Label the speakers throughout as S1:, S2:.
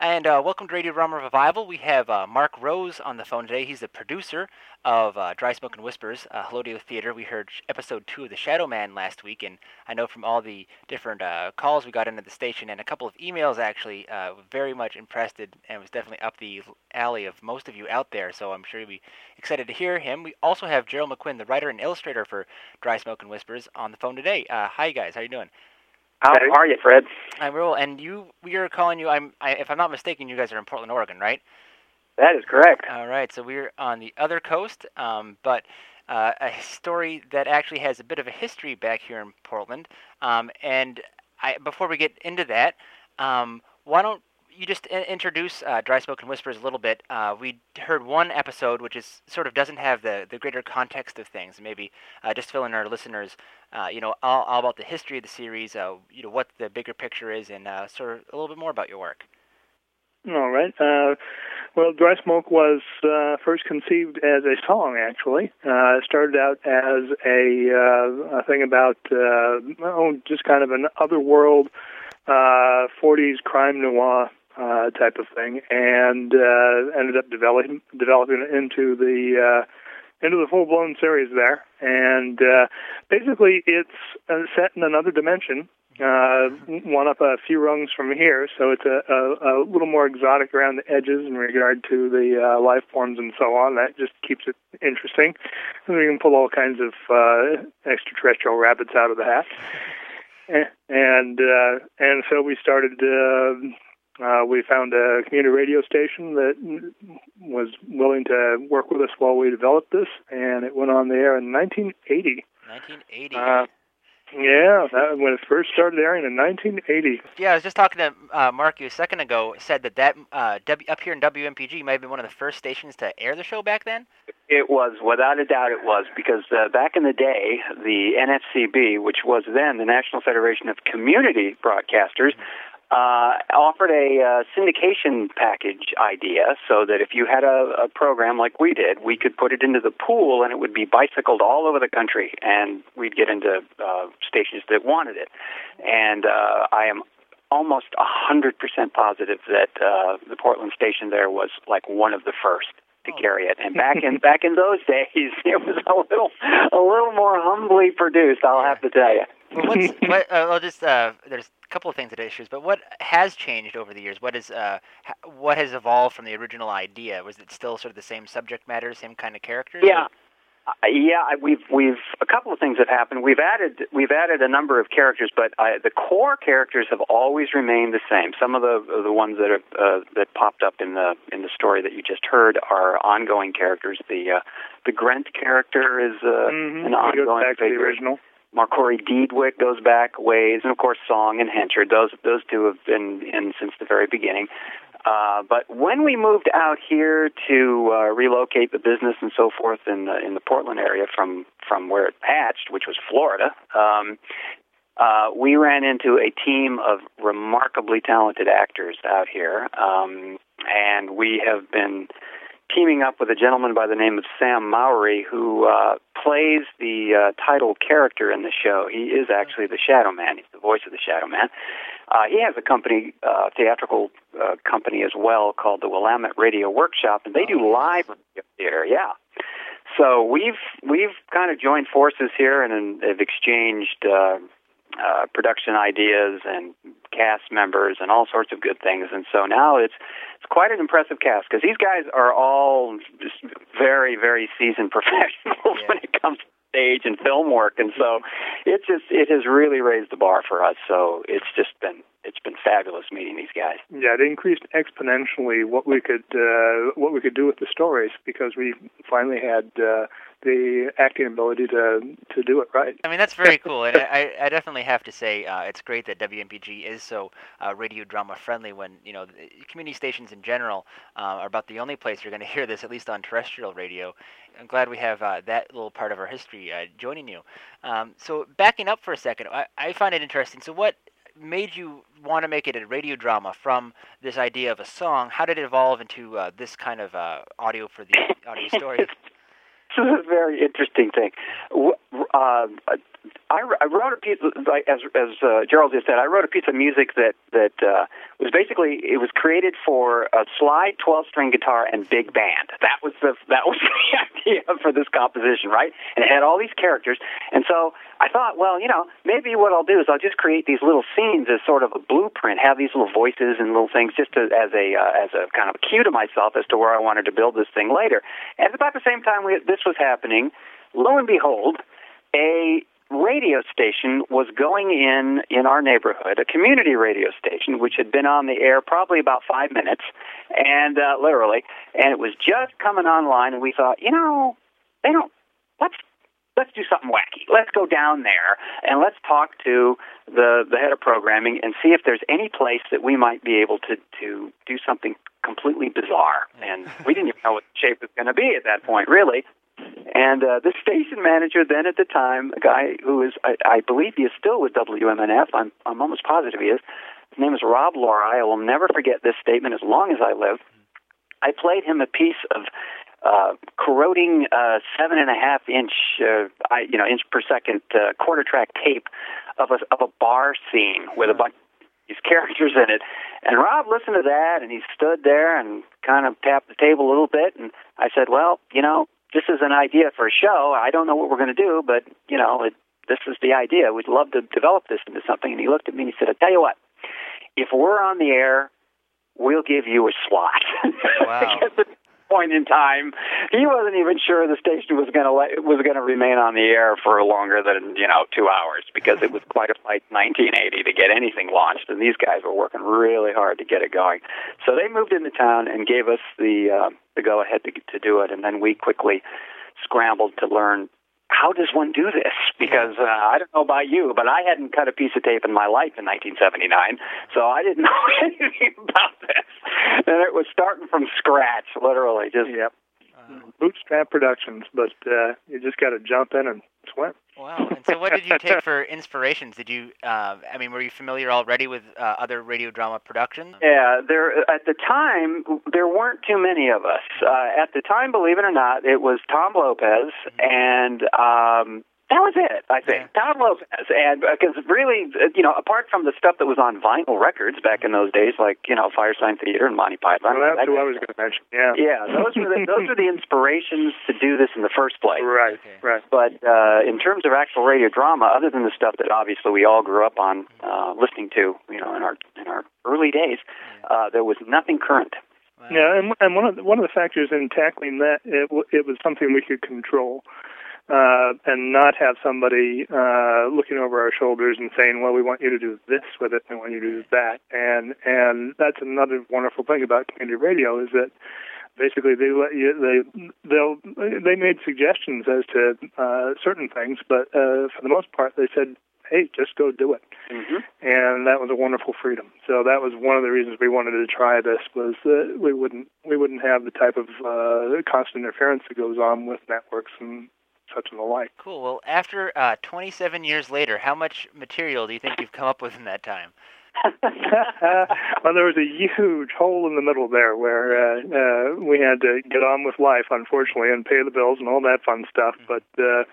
S1: And uh, welcome to Radio Drama Revival. We have uh, Mark Rose on the phone today. He's the producer of uh, Dry Smoke and Whispers, uh, Hellodio Theater. We heard episode two of The Shadow Man last week, and I know from all the different uh, calls we got into the station and a couple of emails actually, uh, very much impressed and was definitely up the alley of most of you out there. So I'm sure you'll be excited to hear him. We also have Gerald McQuinn, the writer and illustrator for Dry Smoke and Whispers, on the phone today. hi guys, how are you doing?
S2: How are you, Fred?
S1: I'm real, and you. We are calling you. I'm. I, if I'm not mistaken, you guys are in Portland, Oregon, right?
S2: That is correct.
S1: All right, so we're on the other coast, um, but uh, a story that actually has a bit of a history back here in Portland. Um, and I, before we get into that, um, why don't you just introduce uh, Dry Smoke and Whispers a little bit. Uh, we heard one episode which is sort of doesn't have the, the greater context of things. Maybe uh, just fill in our listeners, uh, you know, all, all, about the history of the series, uh, you know, what the bigger picture is, and uh, sort of a little bit more about your work.
S3: All right. well, Dry Smoke was first conceived as a song. Actually, it started out as a, a thing about oh, just kind of an otherworld. 40s crime noir uh, type of thing, and uh, ended up developing developing into the uh, into the full blown series there. And uh, basically, it's uh, set in another dimension, uh, one up a few rungs from here, so it's a, a, a little more exotic around the edges in regard to the uh, life forms and so on. That just keeps it interesting. And we can pull all kinds of uh, extraterrestrial rabbits out of the hat. And uh, and so we started uh, uh, we found a community radio station that was willing to work with us while we developed this, and it went on the air in 1980.
S1: 1980. Uh,
S3: yeah, that, when it first started airing in 1980.
S1: Yeah, I was just talking to uh, Mark a second ago. Said that that uh, w, up here in WMPG might have been one of the first stations to air the show back then.
S2: It was, without a doubt, it was because uh, back in the day, the NFCB, which was then the National Federation of Community Broadcasters, mm-hmm uh, offered a uh, syndication package idea so that if you had a, a program like we did, we could put it into the pool and it would be bicycled all over the country, and we'd get into uh, stations that wanted it. And uh, I am almost a hundred percent positive that uh, the Portland station there was like one of the first to oh. carry it. And back in back in those days, it was a little a little more humbly produced. I'll have to tell you.
S1: Well, what's, what, uh, well, just uh, there's a couple of things that are issues, but what has changed over the years? What is uh, ha- what has evolved from the original idea? Was it still sort of the same subject matter, same kind of characters?
S2: Yeah. Uh, yeah, we've we've a couple of things have happened. We've added we've added a number of characters, but uh, the core characters have always remained the same. Some of the the ones that are uh, that popped up in the in the story that you just heard are ongoing characters. The uh, the Grent character is uh,
S3: mm-hmm.
S2: an ongoing
S3: back. To the original.
S2: Marcory Deedwick goes back ways, and of course Song and Henchard. Those those two have been in since the very beginning. Uh, but when we moved out here to uh, relocate the business and so forth in the, in the Portland area from from where it hatched, which was Florida, um, uh, we ran into a team of remarkably talented actors out here, um, and we have been teaming up with a gentleman by the name of Sam Mowry, who uh, plays the uh, title character in the show. He is actually the Shadow Man. He's the voice of the Shadow Man. Uh, he has a company, uh, theatrical uh, company as well, called the Willamette Radio Workshop, and they do oh, live theater. Yeah. So we've we've kind of joined forces here and, and have exchanged uh, uh, production ideas and cast members and all sorts of good things. And so now it's it's quite an impressive cast because these guys are all just very very seasoned professionals
S1: yeah.
S2: when it comes to stage and film work. And so it just it has really raised the bar for us. So it's just been it's been fabulous meeting these guys.
S3: Yeah, it increased exponentially what we could uh, what we could do with the stories because we finally had uh, the acting ability to to do it right.
S1: I mean, that's very cool, and I, I definitely have to say uh, it's great that WMPG is so uh, radio drama friendly. When you know community stations in general uh, are about the only place you're going to hear this, at least on terrestrial radio. I'm glad we have uh, that little part of our history uh, joining you. Um, so backing up for a second, I, I find it interesting. So what made you want to make it a radio drama from this idea of a song? How did it evolve into uh, this kind of uh, audio for the audio story?
S2: this is a very interesting thing. Uh, I, I wrote a piece, like as as uh, Gerald just said, I wrote a piece of music that that uh, was basically it was created for a slide, twelve string guitar, and big band. That was the that was the idea for this composition, right? And it had all these characters, and so I thought, well, you know, maybe what I'll do is I'll just create these little scenes as sort of a blueprint, have these little voices and little things, just to, as a uh, as a kind of cue to myself as to where I wanted to build this thing later. And about the same time we, this was happening, lo and behold, a radio station was going in in our neighborhood, a community radio station, which had been on the air probably about five minutes, and uh, literally, and it was just coming online, and we thought, you know, they don't. Let's let's do something wacky. Let's go down there and let's talk to the the head of programming and see if there's any place that we might be able to to do something completely bizarre. And we didn't even know what the shape was going to be at that point, really. And uh, the station manager then at the time, a guy who is, I, I believe he is still with WMNF, I'm, I'm almost positive he is, his name is Rob Laurie. I will never forget this statement as long as I live. I played him a piece of uh, corroding uh, seven and a half inch, uh, I, you know, inch per second uh, quarter track tape of a of a bar scene with a bunch of these characters in it. And Rob listened to that, and he stood there and kind of tapped the table a little bit. And I said, "Well, you know, this is an idea for a show. I don't know what we're going to do, but you know, it, this is the idea. We'd love to develop this into something." And he looked at me and he said, "I tell you what, if we're on the air." We'll give you a slot.
S1: Wow.
S2: Point in time, he wasn't even sure the station was going to let, was going to remain on the air for longer than you know two hours because it was quite a fight, 1980, to get anything launched, and these guys were working really hard to get it going. So they moved into town and gave us the uh, the go ahead to to do it, and then we quickly scrambled to learn how does one do this? Because uh, I don't know about you, but I hadn't cut a piece of tape in my life in 1979, so I didn't know anything about this. And it was starting from scratch, literally. Just
S3: yep. Uh, Bootstrap Productions, but uh, you just got to jump in and swim.
S1: Wow. And so, what did you take for inspirations? Did you, uh, I mean, were you familiar already with uh, other radio drama productions?
S2: Yeah, there at the time there weren't too many of us. Uh, at the time, believe it or not, it was Tom Lopez and um, that was it, I think.
S1: Yeah.
S2: Tom Lopez, and because really, uh, you know, apart from the stuff that was on vinyl records back in those days, like you know, Firesign Theater and Monty Python.
S3: Well, that's
S2: that
S3: who I was
S2: of
S3: going to mention. Yeah.
S2: yeah, those were the, those were the inspirations to do this in the first place.
S3: Right.
S1: Okay.
S3: Right.
S2: But uh, in terms of actual radio drama, other than the stuff that obviously we all grew up on uh, listening to, you know, in our in our early days, uh, there was nothing current.
S1: Wow.
S3: Yeah, and and one of the, one of the factors in tackling that it, w- it was something we could control, uh, and not have somebody uh, looking over our shoulders and saying, "Well, we want you to do this with it, and we want you to do that." And and that's another wonderful thing about community radio is that basically they let you they they'll they made suggestions as to uh, certain things, but uh, for the most part they said, "Hey, just go do it."
S2: Mm-hmm.
S3: and that was a wonderful freedom. So that was one of the reasons we wanted to try this was that we wouldn't we wouldn't have the type of uh, constant interference that goes on with networks and such and the like.
S1: Cool. Well, after uh, 27 years later, how much material do you think you've come up with in that time?
S3: well, there was a huge hole in the middle there where uh, uh, we had to get on with life, unfortunately, and pay the bills and all that fun stuff. But uh,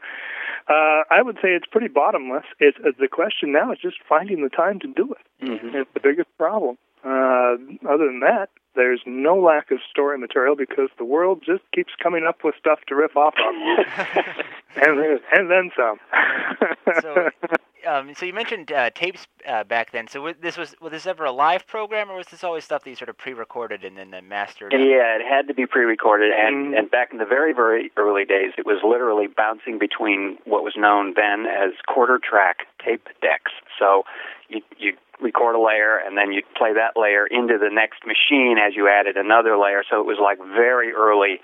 S3: uh, I would say it's pretty bottomless. It's, uh, the question now is just finding the time to do it.
S2: Mhm.
S3: It's the biggest problem. Uh, other than that, there's no lack of story material because the world just keeps coming up with stuff to riff off of, and and then some.
S1: So, um, so you mentioned uh, tapes uh, back then. So was, this was was this ever a live program, or was this always stuff that you sort of pre-recorded and then, then mastered?
S2: Yeah, it had to be pre-recorded, and
S3: Mhm.
S2: and back in the very very early days, it was literally bouncing between what was known then as quarter track tape decks. So you you record a layer, and then you'd play that layer into the next machine as you added another layer. So it was like very early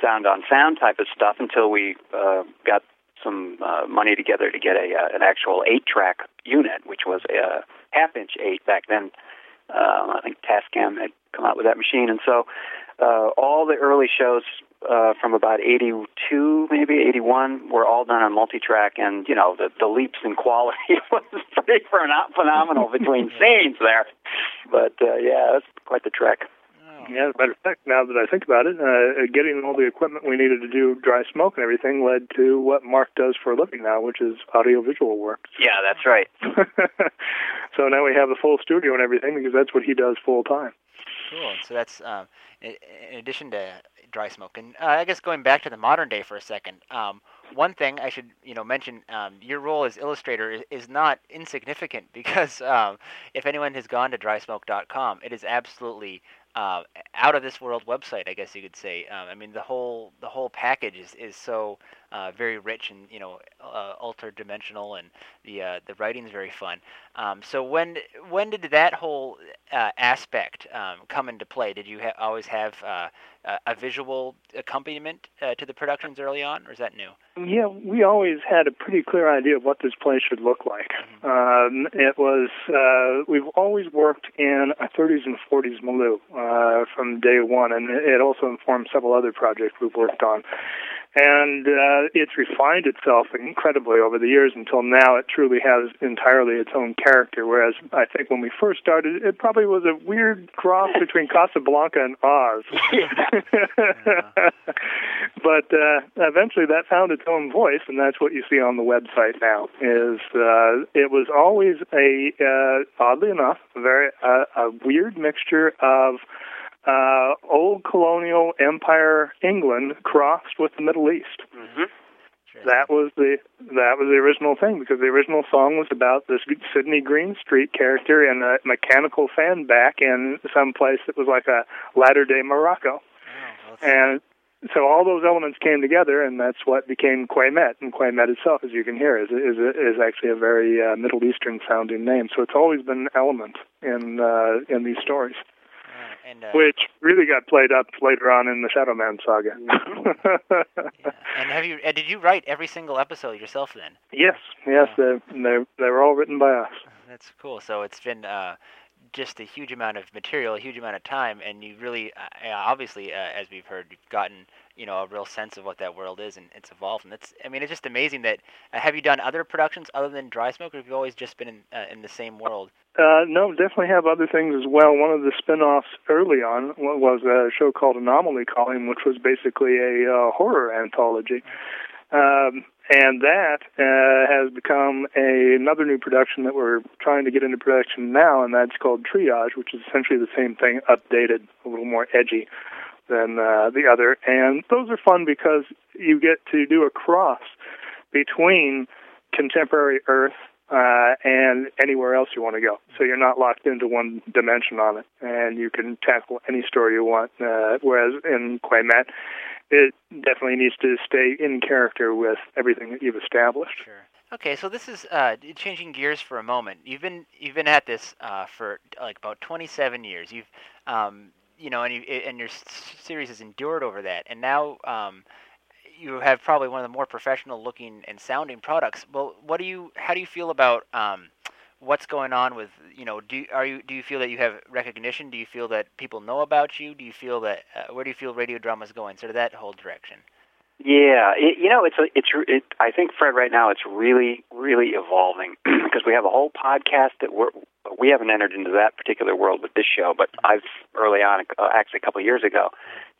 S2: sound on sound type of stuff until we uh, got some uh, money together to get a uh, an actual eight track unit, which was a half inch eight back then. Uh, I think Tascam had come out with that machine, and so uh, all the early shows uh, from about 82, maybe 81, were all done on multi-track, and you know the, the leaps in quality was pretty pheno- phenomenal between scenes there. But uh, yeah, that's quite the trek.
S3: Yeah, as a matter of fact, now that I think about it, uh, getting all the equipment we needed to do dry smoke and everything led to what Mark does for a living now, which is audiovisual work.
S2: Yeah, that's right.
S3: so now we have the full studio and everything because that's what he does full time.
S1: Cool. So that's um, in, in addition to dry smoke, and uh, I guess going back to the modern day for a second. Um, one thing I should you know mention um, your role as illustrator is, is not insignificant because um, if anyone has gone to drysmoke.com, it is absolutely uh, out of this world website, I guess you could say. Um, I mean, the whole the whole package is, is so uh, very rich and you know uh, dimensional, and the uh, the writing is very fun. Um, so when when did that whole uh, aspect um, come into play? Did you ha- always have uh, a visual accompaniment uh, to the productions early on, or is that new?
S3: Yeah, we always had a pretty clear idea of what this play should look like. Mm-hmm. Um, it was uh, we've always worked in a 30s and 40s milieu uh, from day one, and it also informed several other projects we've worked on and uh, it's refined itself incredibly over the years until now it truly has entirely its own character. Whereas I think when we first started, it probably was a weird cross between Casablanca and Oz. but uh, eventually, that found its own voice, and that's what you see on the website now. Is uh, it was always a uh, oddly enough very uh, a weird mixture of uh, old colonial empire England crossed with the Middle East.
S2: Mm-hmm.
S3: That was the that was the original thing because the original song was about this Sydney Greenstreet character in a mechanical fan back in some place that was like a latter day Morocco,
S1: oh,
S3: and so all those elements came together, and that's what became Quaymet. And Quaymet itself, as you can hear, is is is actually a very uh, Middle Eastern sounding name. So it's always been an element in uh, in these stories.
S1: And, uh,
S3: which really got played up later on in the Shadowman saga.
S1: yeah. And have you? Did you write every single episode yourself then?
S3: Yes, yes, oh. they they they were all written by us.
S1: That's cool. So it's been uh, just a huge amount of material, a huge amount of time, and you really, uh, obviously, uh, as we've heard, you've gotten you know a real sense of what that world is, and it's evolved. And it's, I mean, it's just amazing that. Uh, have you done other productions other than Dry Smoke, or have you always just been in uh, in the same world?
S3: Uh, no, definitely have other things as well. One of the spin-offs early on was a show called Anomaly Calling, which was basically a uh, horror anthology. Um, and that uh, has become a, another new production that we're trying to get into production now, and that's called Triage, which is essentially the same thing, updated, a little more edgy than uh, the other. And those are fun because you get to do a cross between contemporary Earth uh, and anywhere else you want to go. So you're not locked into one dimension on it, and you can tackle any story you want. Uh, whereas in Quaymet, it definitely needs to stay in character with everything that you've established.
S1: Sure. Okay, so this is uh, changing gears for a moment. You've been you've been at this uh, for like about 27 years. You've um, you know, and you, and your series has endured over that, and now um, you have probably one of the more professional looking and sounding products. Well, what do you how do you feel about um, what's going on with you know do are you do you feel that you have recognition? Do you feel that people know about you? Do you feel that uh, where do you feel radio drama is going? Sort of that whole direction.
S2: Yeah, it, you know, it's a, it's. It, I think Fred, right now, it's really, really evolving because we have a whole podcast that we're we haven't entered into that particular world with this show, but I've early on, uh, actually a couple of years ago,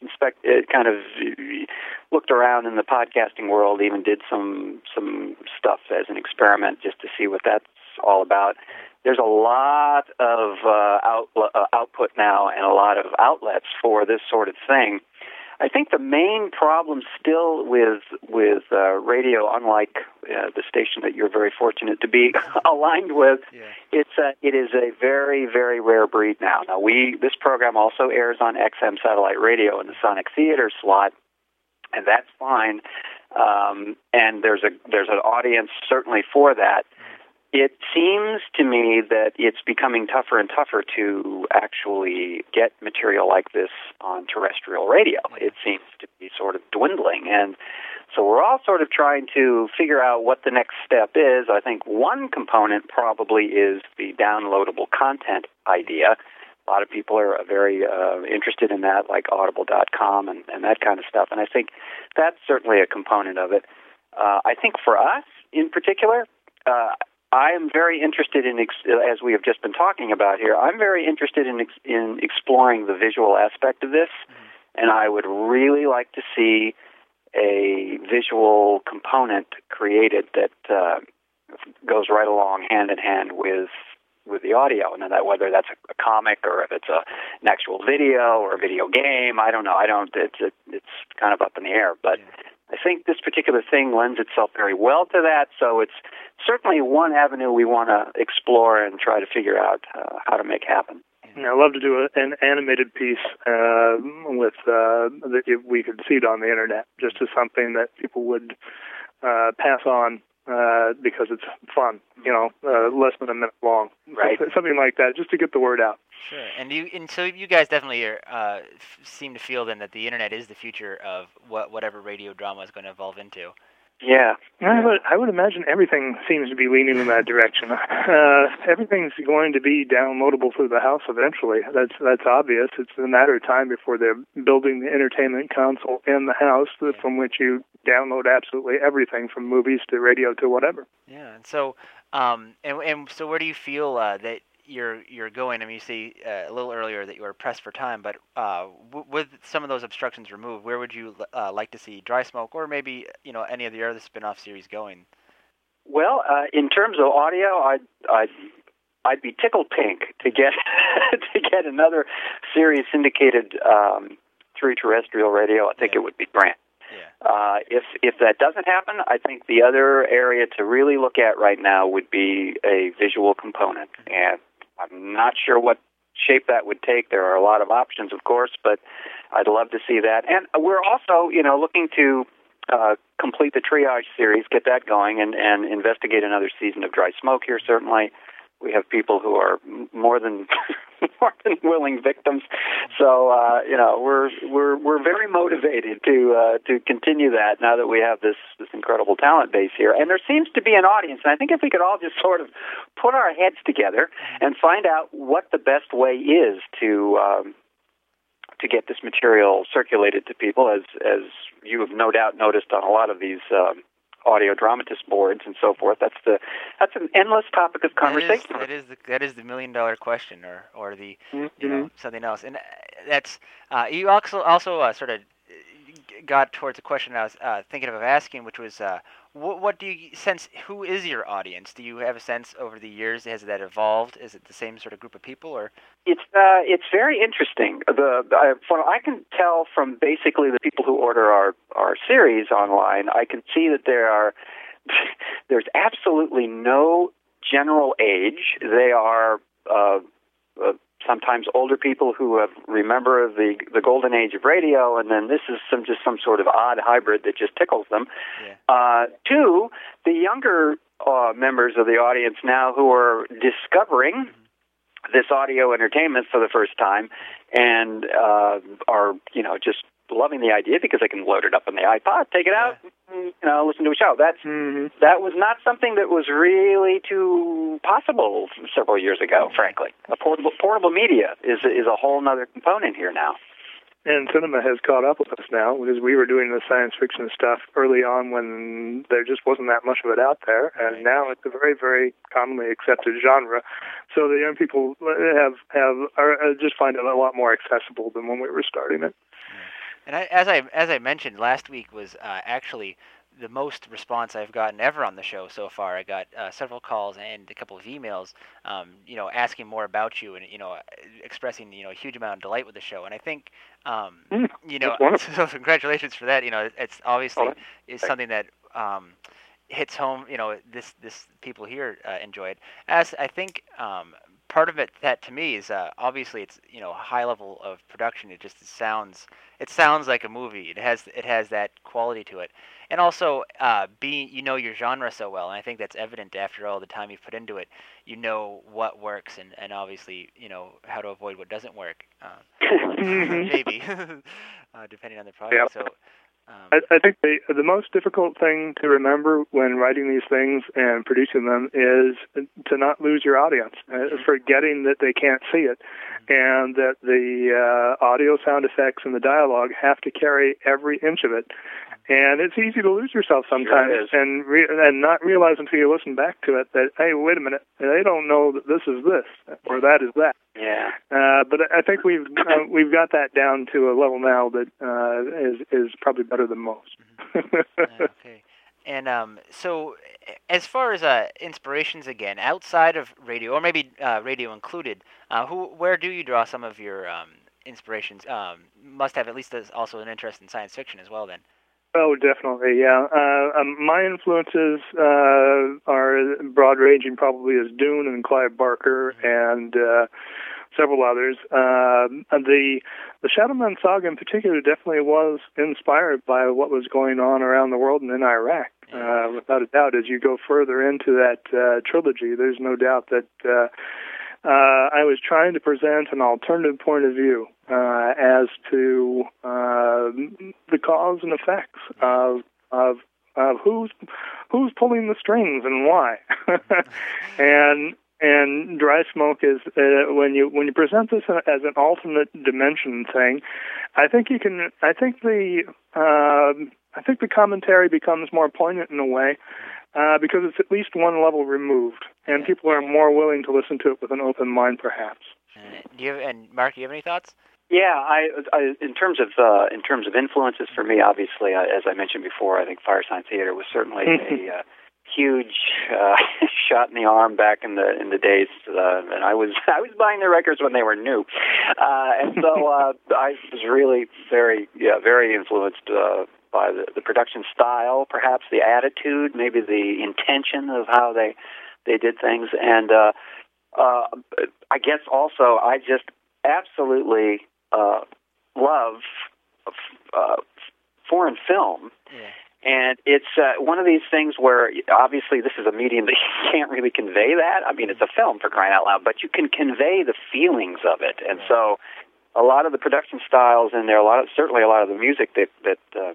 S2: inspect it kind of looked around in the podcasting world, even did some some stuff as an experiment just to see what that's all about. There's a lot of uh, out, uh, output now and a lot of outlets for this sort of thing I think the main problem still with with uh, radio, unlike uh, the station that you're very fortunate to be aligned with,
S1: yeah.
S2: it's a, it is a very very rare breed now. Now we this program also airs on XM satellite radio in the Sonic Theater slot, and that's fine. Um, and there's a there's an audience certainly for that. It seems to me that it's becoming tougher and tougher to actually get material like this on terrestrial radio. It seems to be sort of dwindling. And so we're all sort of trying to figure out what the next step is. I think one component probably is the downloadable content idea. A lot of people are very uh, interested in that, like audible.com and, and that kind of stuff. And I think that's certainly a component of it. Uh, I think for us in particular, uh, I am very interested in, as we have just been talking about here, I'm very interested in in exploring the visual aspect of this, mm-hmm. and I would really like to see a visual component created that uh, goes right along hand in hand with with the audio, and that whether that's a, a comic or if it's a, an actual video or a video game, I don't know. I don't. It's it, it's kind of up in the air, but. Yeah. I think this particular thing lends itself very well to that, so it's certainly one avenue we want to explore and try to figure out uh, how to make happen.
S3: I'd love to do a, an animated piece uh, with uh, that we could see it on the internet, just as something that people would uh, pass on uh, because it's fun, you know, uh, less than a minute long,
S2: right?
S3: Something like that, just to get the word out.
S1: Sure, and you and so you guys definitely are, uh, f- seem to feel then that the internet is the future of what whatever radio drama is going to evolve into.
S2: Yeah.
S3: I would, I would imagine everything seems to be leaning in that direction. Uh, everything's going to be downloadable through the house eventually. That's that's obvious. It's a matter of time before they're building the entertainment console in the house from which you download absolutely everything from movies to radio to whatever.
S1: Yeah. And so, um, and and so, where do you feel uh, that you're you're going. I mean, you say uh, a little earlier that you were pressed for time, but uh, w- with some of those obstructions removed, where would you uh, like to see Dry Smoke, or maybe you know any of the other spin-off series going?
S2: Well, uh, in terms of audio, I'd, I'd I'd be tickled pink to get to get another series syndicated um, through terrestrial radio. I think yeah. it would be grand.
S1: Yeah. Uh,
S2: if if that doesn't happen, I think the other area to really look at right now would be a visual component, and I'm not sure what shape that would take. There are a lot of options, of course, but I'd love to see that. And we're also, you know, looking to uh, complete the triage series, get that going, and, and investigate another season of Dry Smoke here, certainly we have people who are more than more than willing victims. So uh, you know we're we're we're very motivated to uh, to continue that now that we have this this incredible talent base here, and there seems to be an audience. And I think if we could all just sort of put our heads together and find out what the best way is to um, to get this material circulated to people, as as you have no doubt noticed on a lot of these. Um, audio dramatist boards and so forth. That's the that's an endless topic of conversation.
S1: That is, that is the that is the million dollar question, or or the mm-hmm. you know something else. And uh, that's uh, you also also uh, sort of got towards a question I was uh, thinking of asking, which was, uh, what, what do you sense? Who is your audience? Do you have a sense over the years? Has that evolved? Is it the same sort of group of people, or?
S2: It's uh, it's very interesting. The I, from I can tell from basically the people who order our our series online, I can see that there are there's absolutely no general age. They are uh, uh, sometimes older people who have remember the the golden age of radio, and then this is some just some sort of odd hybrid that just tickles them.
S1: Yeah.
S2: Uh, two, the younger uh, members of the audience now who are discovering this audio entertainment for the first time, and uh, are you know just loving the idea because I can load it up on the iPod, take it out, and, you know, listen to a show. That's
S3: mm-hmm.
S2: that was not something that was really too possible several years ago. Frankly, a portable portable media is is a whole other component here now.
S3: And cinema has caught up with us now because we were doing the science fiction stuff early on when there just wasn't that much of it out there, and now it's a very, very commonly accepted genre. So the young people have have are, just find it a lot more accessible than when we were starting it.
S1: And I, as I as I mentioned last week was uh, actually the most response I've gotten ever on the show so far. I got uh, several calls and a couple of emails, um, you know, asking more about you and you know, expressing you know a huge amount of delight with the show. And I think, um,
S3: mm,
S1: you know, so congratulations for that. You know, it's obviously oh, is something that. Um, hits home you know this this people here uh, enjoy it as i think um, part of it that to me is uh, obviously it's you know a high level of production. It just it sounds it sounds like a movie. It has it has that quality to it, and also uh, being you know your genre so well, and I think that's evident after all the time you've put into it. You know what works, and, and obviously you know how to avoid what doesn't work. Uh, maybe uh, depending on the project.
S3: Yep. So I, I think the the most difficult thing to remember when writing these things and producing them is to not lose your audience, uh, mm-hmm. forgetting that they can't see it. and that the uh, audio, sound effects, and the dialogue have to carry every inch of it. And it's easy to lose yourself sometimes
S2: Sure
S3: and re- and not realize until you listen back to it that hey, wait a minute, they don't know that this is this or that is that.
S2: Yeah.
S3: Uh, but I think we've uh, we've got that down to a level now that uh, is is probably better than most.
S1: okay. And um, so, as far as uh, inspirations again, outside of radio, or maybe uh, radio included, uh, who, where do you draw some of your um, inspirations? Um, must have at least also an interest in science fiction as well, then.
S3: Oh, definitely, yeah. Uh, um, my influences uh, are broad ranging, probably as Dune and Clive Barker and uh, several others. Um, and the the Shadowman saga, in particular, definitely was inspired by what was going on around the world and in Iraq. Uh, without a doubt, as you go further into that uh, trilogy, there's no doubt that. Uh, uh, I was trying to present an alternative point of view uh, as to uh, the cause and effects of of of who's who's pulling the strings and why. and and dry smoke is uh, when you when you present this as an alternate dimension thing. I think you can. I think the uh, I think the commentary becomes more poignant in a way uh, because it's at least one level removed, and people are more willing to listen to it with an open mind, perhaps.
S1: Uh, do you have, and Mark, do you have any thoughts?
S2: Yeah, I, I in terms of uh, in terms of influences for me, obviously, uh, as I mentioned before, I think Firesign Theater was certainly a uh, huge uh, shot in the arm back in the in the days, uh, and I was I was buying their records when they were new, uh, and so uh, I was really very yeah very influenced. Uh, by the, the production style, perhaps the attitude, maybe the intention of how they they did things, and uh, uh, I guess also I just absolutely uh, love uh, foreign film.
S1: Yeah.
S2: And it's uh, one of these things where obviously this is a medium that you can't really convey that. I mean, it's a film for crying out loud, but you can convey the feelings of it. And so, a lot of the production styles in there, a lot of certainly a lot of the music that that uh,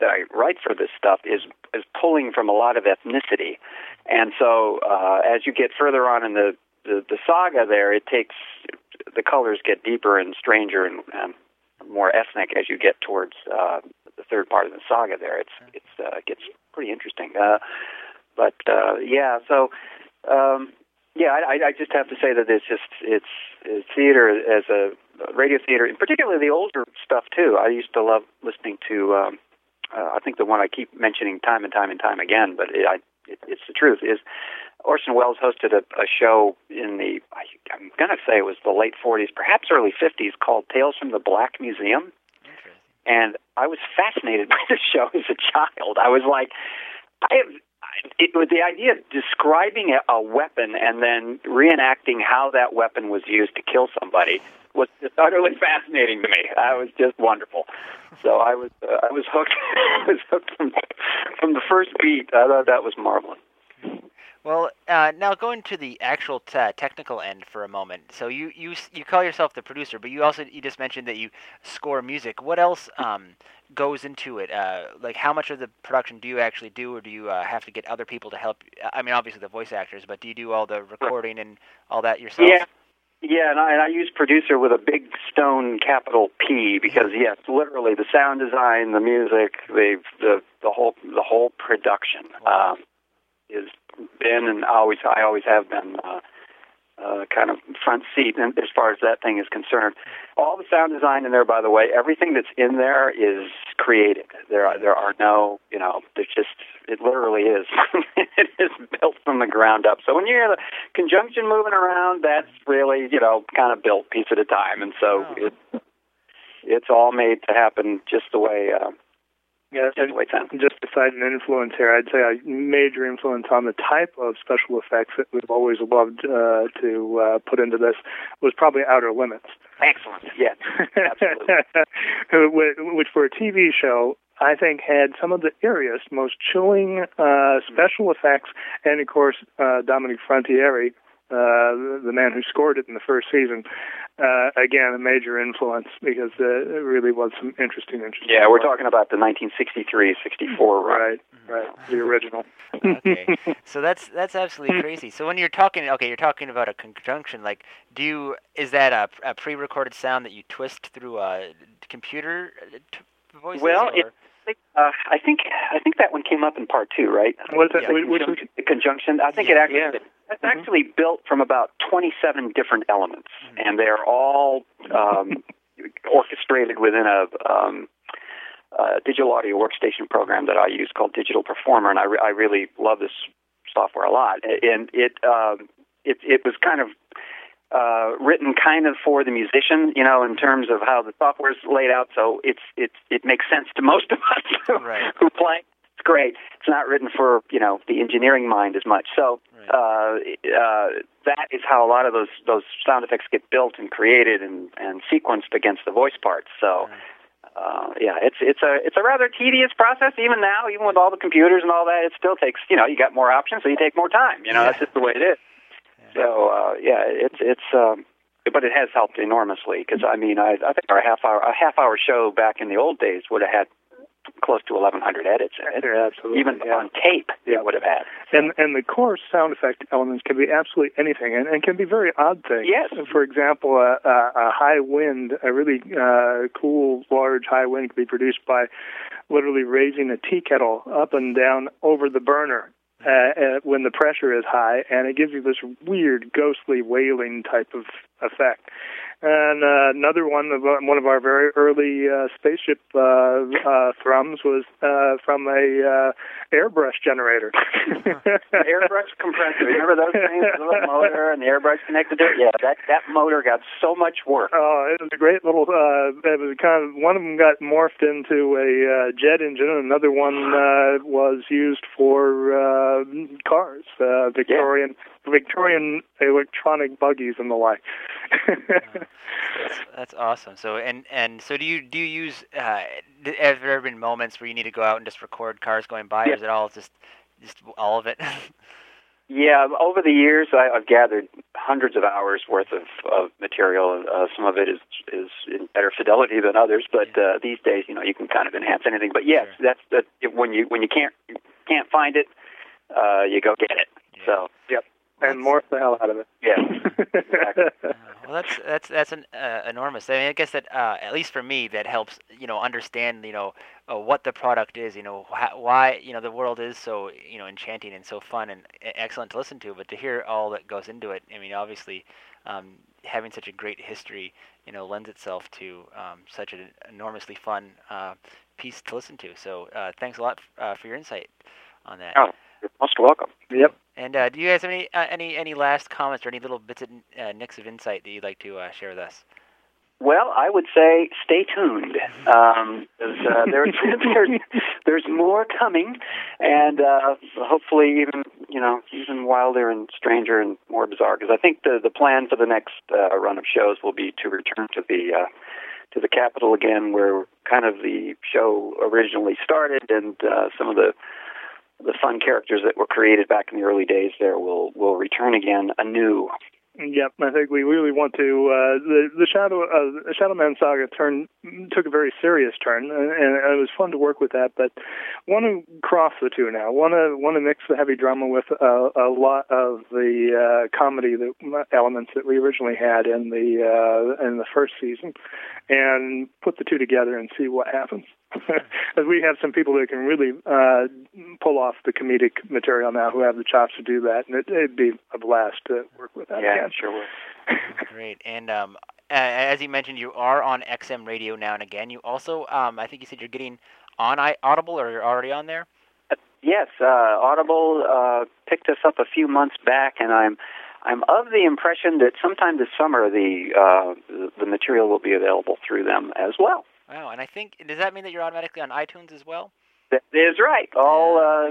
S2: that I write for this stuff is is pulling from a lot of ethnicity. And so, uh, as you get further on in the, the the saga, there it takes the colors get deeper and stranger and, and more ethnic as you get towards uh, the third part of the saga. There, it's it's uh, gets pretty interesting. Uh, but uh, yeah, so um, yeah, I, I just have to say that it's just it's, it's theater as a radio theater, and particularly the older stuff too. I used to love listening to. Um, uh, I think the one I keep mentioning time and time and time again, but it, I, it, it's the truth is Orson Welles hosted a, a show in the I, I'm going to say it was the late 40s, perhaps early 50s, called Tales from the Black Museum. And I was fascinated by the show as a child. I was like, I have. It was the idea of describing a, a weapon and then reenacting how that weapon was used to kill somebody was just utterly fascinating to me. That was just wonderful. So I was uh, I was hooked. I was hooked from from the first beat. I thought that was marvelous.
S1: Well, uh, now going to the actual t- technical end for a moment. So you, you you call yourself the producer, but you also you just mentioned that you score music. What else um, goes into it? Uh, like how much of the production do you actually do, or do you uh, have to get other people to help? I mean, obviously the voice actors, but do you do all the recording and all that yourself?
S2: Yeah. Yeah, and I, and I use producer with a big stone capital P because yes, literally the sound design, the music, the the the whole the whole production
S1: Wow.
S2: um, is been and always I always have been uh, uh, kind of front seat and as far as that thing is concerned. All the sound design in there, by the way, everything that's in there is created. There are there are no you know there's just it literally is it is built from the ground up. So when you hear the conjunction moving around, that's really you know kind of built piece at a time, and so
S1: Wow.
S2: it, it's all made to happen just the way uh,
S3: Yeah,
S2: just the way
S3: just beside an influence here, I'd say a major influence on the type of special effects that we've always loved uh, to uh, put into this was probably Outer Limits.
S2: Excellent. Yeah. Absolutely.
S3: which for a TV show, I think had some of the eeriest, most chilling uh, special effects, and of course uh, Dominic Frontiere uh, the man who scored it in the first season. Uh, again, a major influence because uh, it really was some interesting, interesting.
S2: Yeah, we're talking about the 1963, 64, right?
S3: Right, right, the original.
S1: okay, so that's that's absolutely crazy. So when you're talking, okay, you're talking about a conjunction. Like, do you is that a, a pre-recorded sound that you twist through a computer uh, t- voices?
S2: Well,
S1: or?
S2: it- Uh, I think I think that one came up in part two, right?
S3: What's that?
S1: Yeah,
S3: which- which was-
S2: The conjunction. I think it actually
S3: Yeah.
S2: It's
S3: Mhm.
S2: actually built from about 27 different elements,
S1: Mhm.
S2: and they're all um, orchestrated within a um, uh, digital audio workstation program that I use called Digital Performer, and I, re- I really love this software a lot. And it um, it it was kind of uh, written kind of for the musician, you know, in terms of how the software is laid out. So it's it's it makes sense to most of us
S1: Right.
S2: who play. Great. It's not written for you know the engineering mind as much. So
S1: Right.
S2: uh, uh, that is how a lot of those those sound effects get built and created and and sequenced against the voice parts. So. Uh, yeah, it's it's a it's a rather tedious process even now, even with all the computers and all that. It still takes you know you got more options, so you take more time. You know
S1: Yeah.
S2: that's just the way it is. So uh, yeah, it's it's um, but it has helped enormously because I mean I I think our half hour a half hour show back in the old days would have had close to 1,100 edits in it.
S3: Yeah, absolutely.
S2: Even
S3: yeah.
S2: on tape, it would have had.
S3: And and the core sound effect elements can be absolutely anything, and, and can be very odd things.
S2: Yes.
S3: For example, a, a, a high wind, a really uh, cool, large high wind, can be produced by literally raising a tea kettle up and down over the burner. Uh, uh, when the pressure is high, and it gives you this weird, ghostly wailing type of effect. And uh, another one of uh, one of our very early uh, spaceship uh, uh, thrums was uh, from a uh, airbrush generator.
S2: airbrush compressor. Remember those things? The little motor and the airbrush connected to it. Yeah, that that motor got so much work.
S3: Oh, it was a great little. Uh, it was kind of one of them got morphed into a uh, jet engine, and another one uh, was used for uh, cars, uh, Victorian Victorian electronic buggies and the like.
S1: That's, that's awesome. So and and so do you do you use? Uh, have there ever been moments where you need to go out and just record cars going by, or is it all just just all of it?
S2: Yeah, over the years, I, I've gathered hundreds of hours worth of, of material. Uh, some of it is is in better fidelity than others, but uh, these days, you know, you can kind of enhance anything. But yes,
S1: Sure.
S2: that's that. When you when you can't can't find it, uh, you go get it.
S1: Yeah.
S2: So, yep,
S3: and morph the hell out of it.
S2: yeah, exactly.
S1: Uh, well, that's that's that's an uh, enormous. I mean, I guess that uh, at least for me, that helps you know understand you know uh, what the product is. You know wh- why you know the world is so you know enchanting and so fun and e- excellent to listen to. But to hear all that goes into it, I mean, obviously, um, having such a great history, you know, lends itself to um, such an enormously fun uh, piece to listen to. So uh, thanks a lot f- uh, for your insight on that.
S2: Oh, you're most welcome.
S3: Yep.
S1: And uh, do you guys have any uh, any any last comments or any little bits of uh, nicks of insight that you'd like to uh, share with us?
S2: Well, I would say stay tuned. Um, 'cause, uh, there's, there's there's more coming, and uh, hopefully even you know even wilder and stranger and more bizarre. Because I think the the plan for the next uh, run of shows will be to return to the uh, to the Capitol again, where kind of the show originally started, and uh, some of the the fun characters that were created back in the early days there will will return again anew.
S3: Yep, I think we really want to. Uh, the the Shadow uh, the Shadow Man saga turn took a very serious turn, and, and it was fun to work with that. But want to cross the two now. Want to want to mix the heavy drama with a, a lot of the uh, comedy that, elements that we originally had in the uh, in the first season, and put the two together and see what happens. As we have some people that can really uh, pull off the comedic material now, who have the chops to do that, and it, it'd be a blast to work with that
S2: yeah,
S3: again.
S2: sure will.
S1: Great. And um, as you mentioned, you are on XM Radio now and again. You also, um, I think you said you're getting on I- Audible, or you're already on there.
S2: Yes, uh, Audible uh, picked us up a few months back, and I'm I'm of the impression that sometime this summer the uh, the- the material will be available through them as well.
S1: Wow. And I think does that mean that you're automatically on iTunes as well?
S2: That is right. All uh,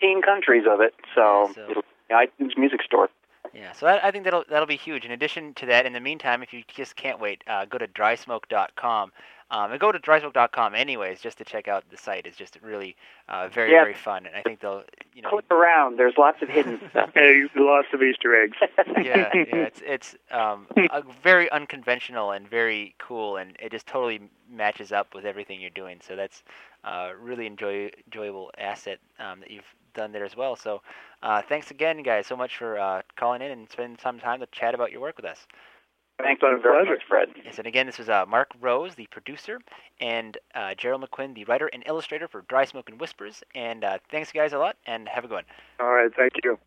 S2: 17 countries of it, so,
S1: so-
S2: it'll be iTunes Music Store.
S1: Yeah, so that, I think that'll that'll be huge. In addition to that, in the meantime, if you just can't wait, uh, go to drysmoke.com. Um, and go to drysmoke.com anyways, just to check out the site. It's just really uh, very
S2: Yeah.
S1: very fun, and I think they'll you know
S2: Click around. There's lots of hidden stuff.
S3: Hey, lots of Easter eggs.
S1: yeah, yeah, it's it's um, a very unconventional and very cool, and it just totally matches up with everything you're doing. So that's uh, really enjoy enjoyable asset um, that you've done there as well. So uh, thanks again, guys, so much for uh, calling in and spending some time to chat about your work with us.
S2: Thank
S3: My
S2: very
S3: pleasure.
S2: much, Fred.
S1: Yes, and again, this was uh, Mark Rose, the producer, and uh, Gerald McQuinn, the writer and illustrator for Dry Smoke and Whispers. And uh, thanks, guys, a lot, and have a good one.
S3: All right, thank you.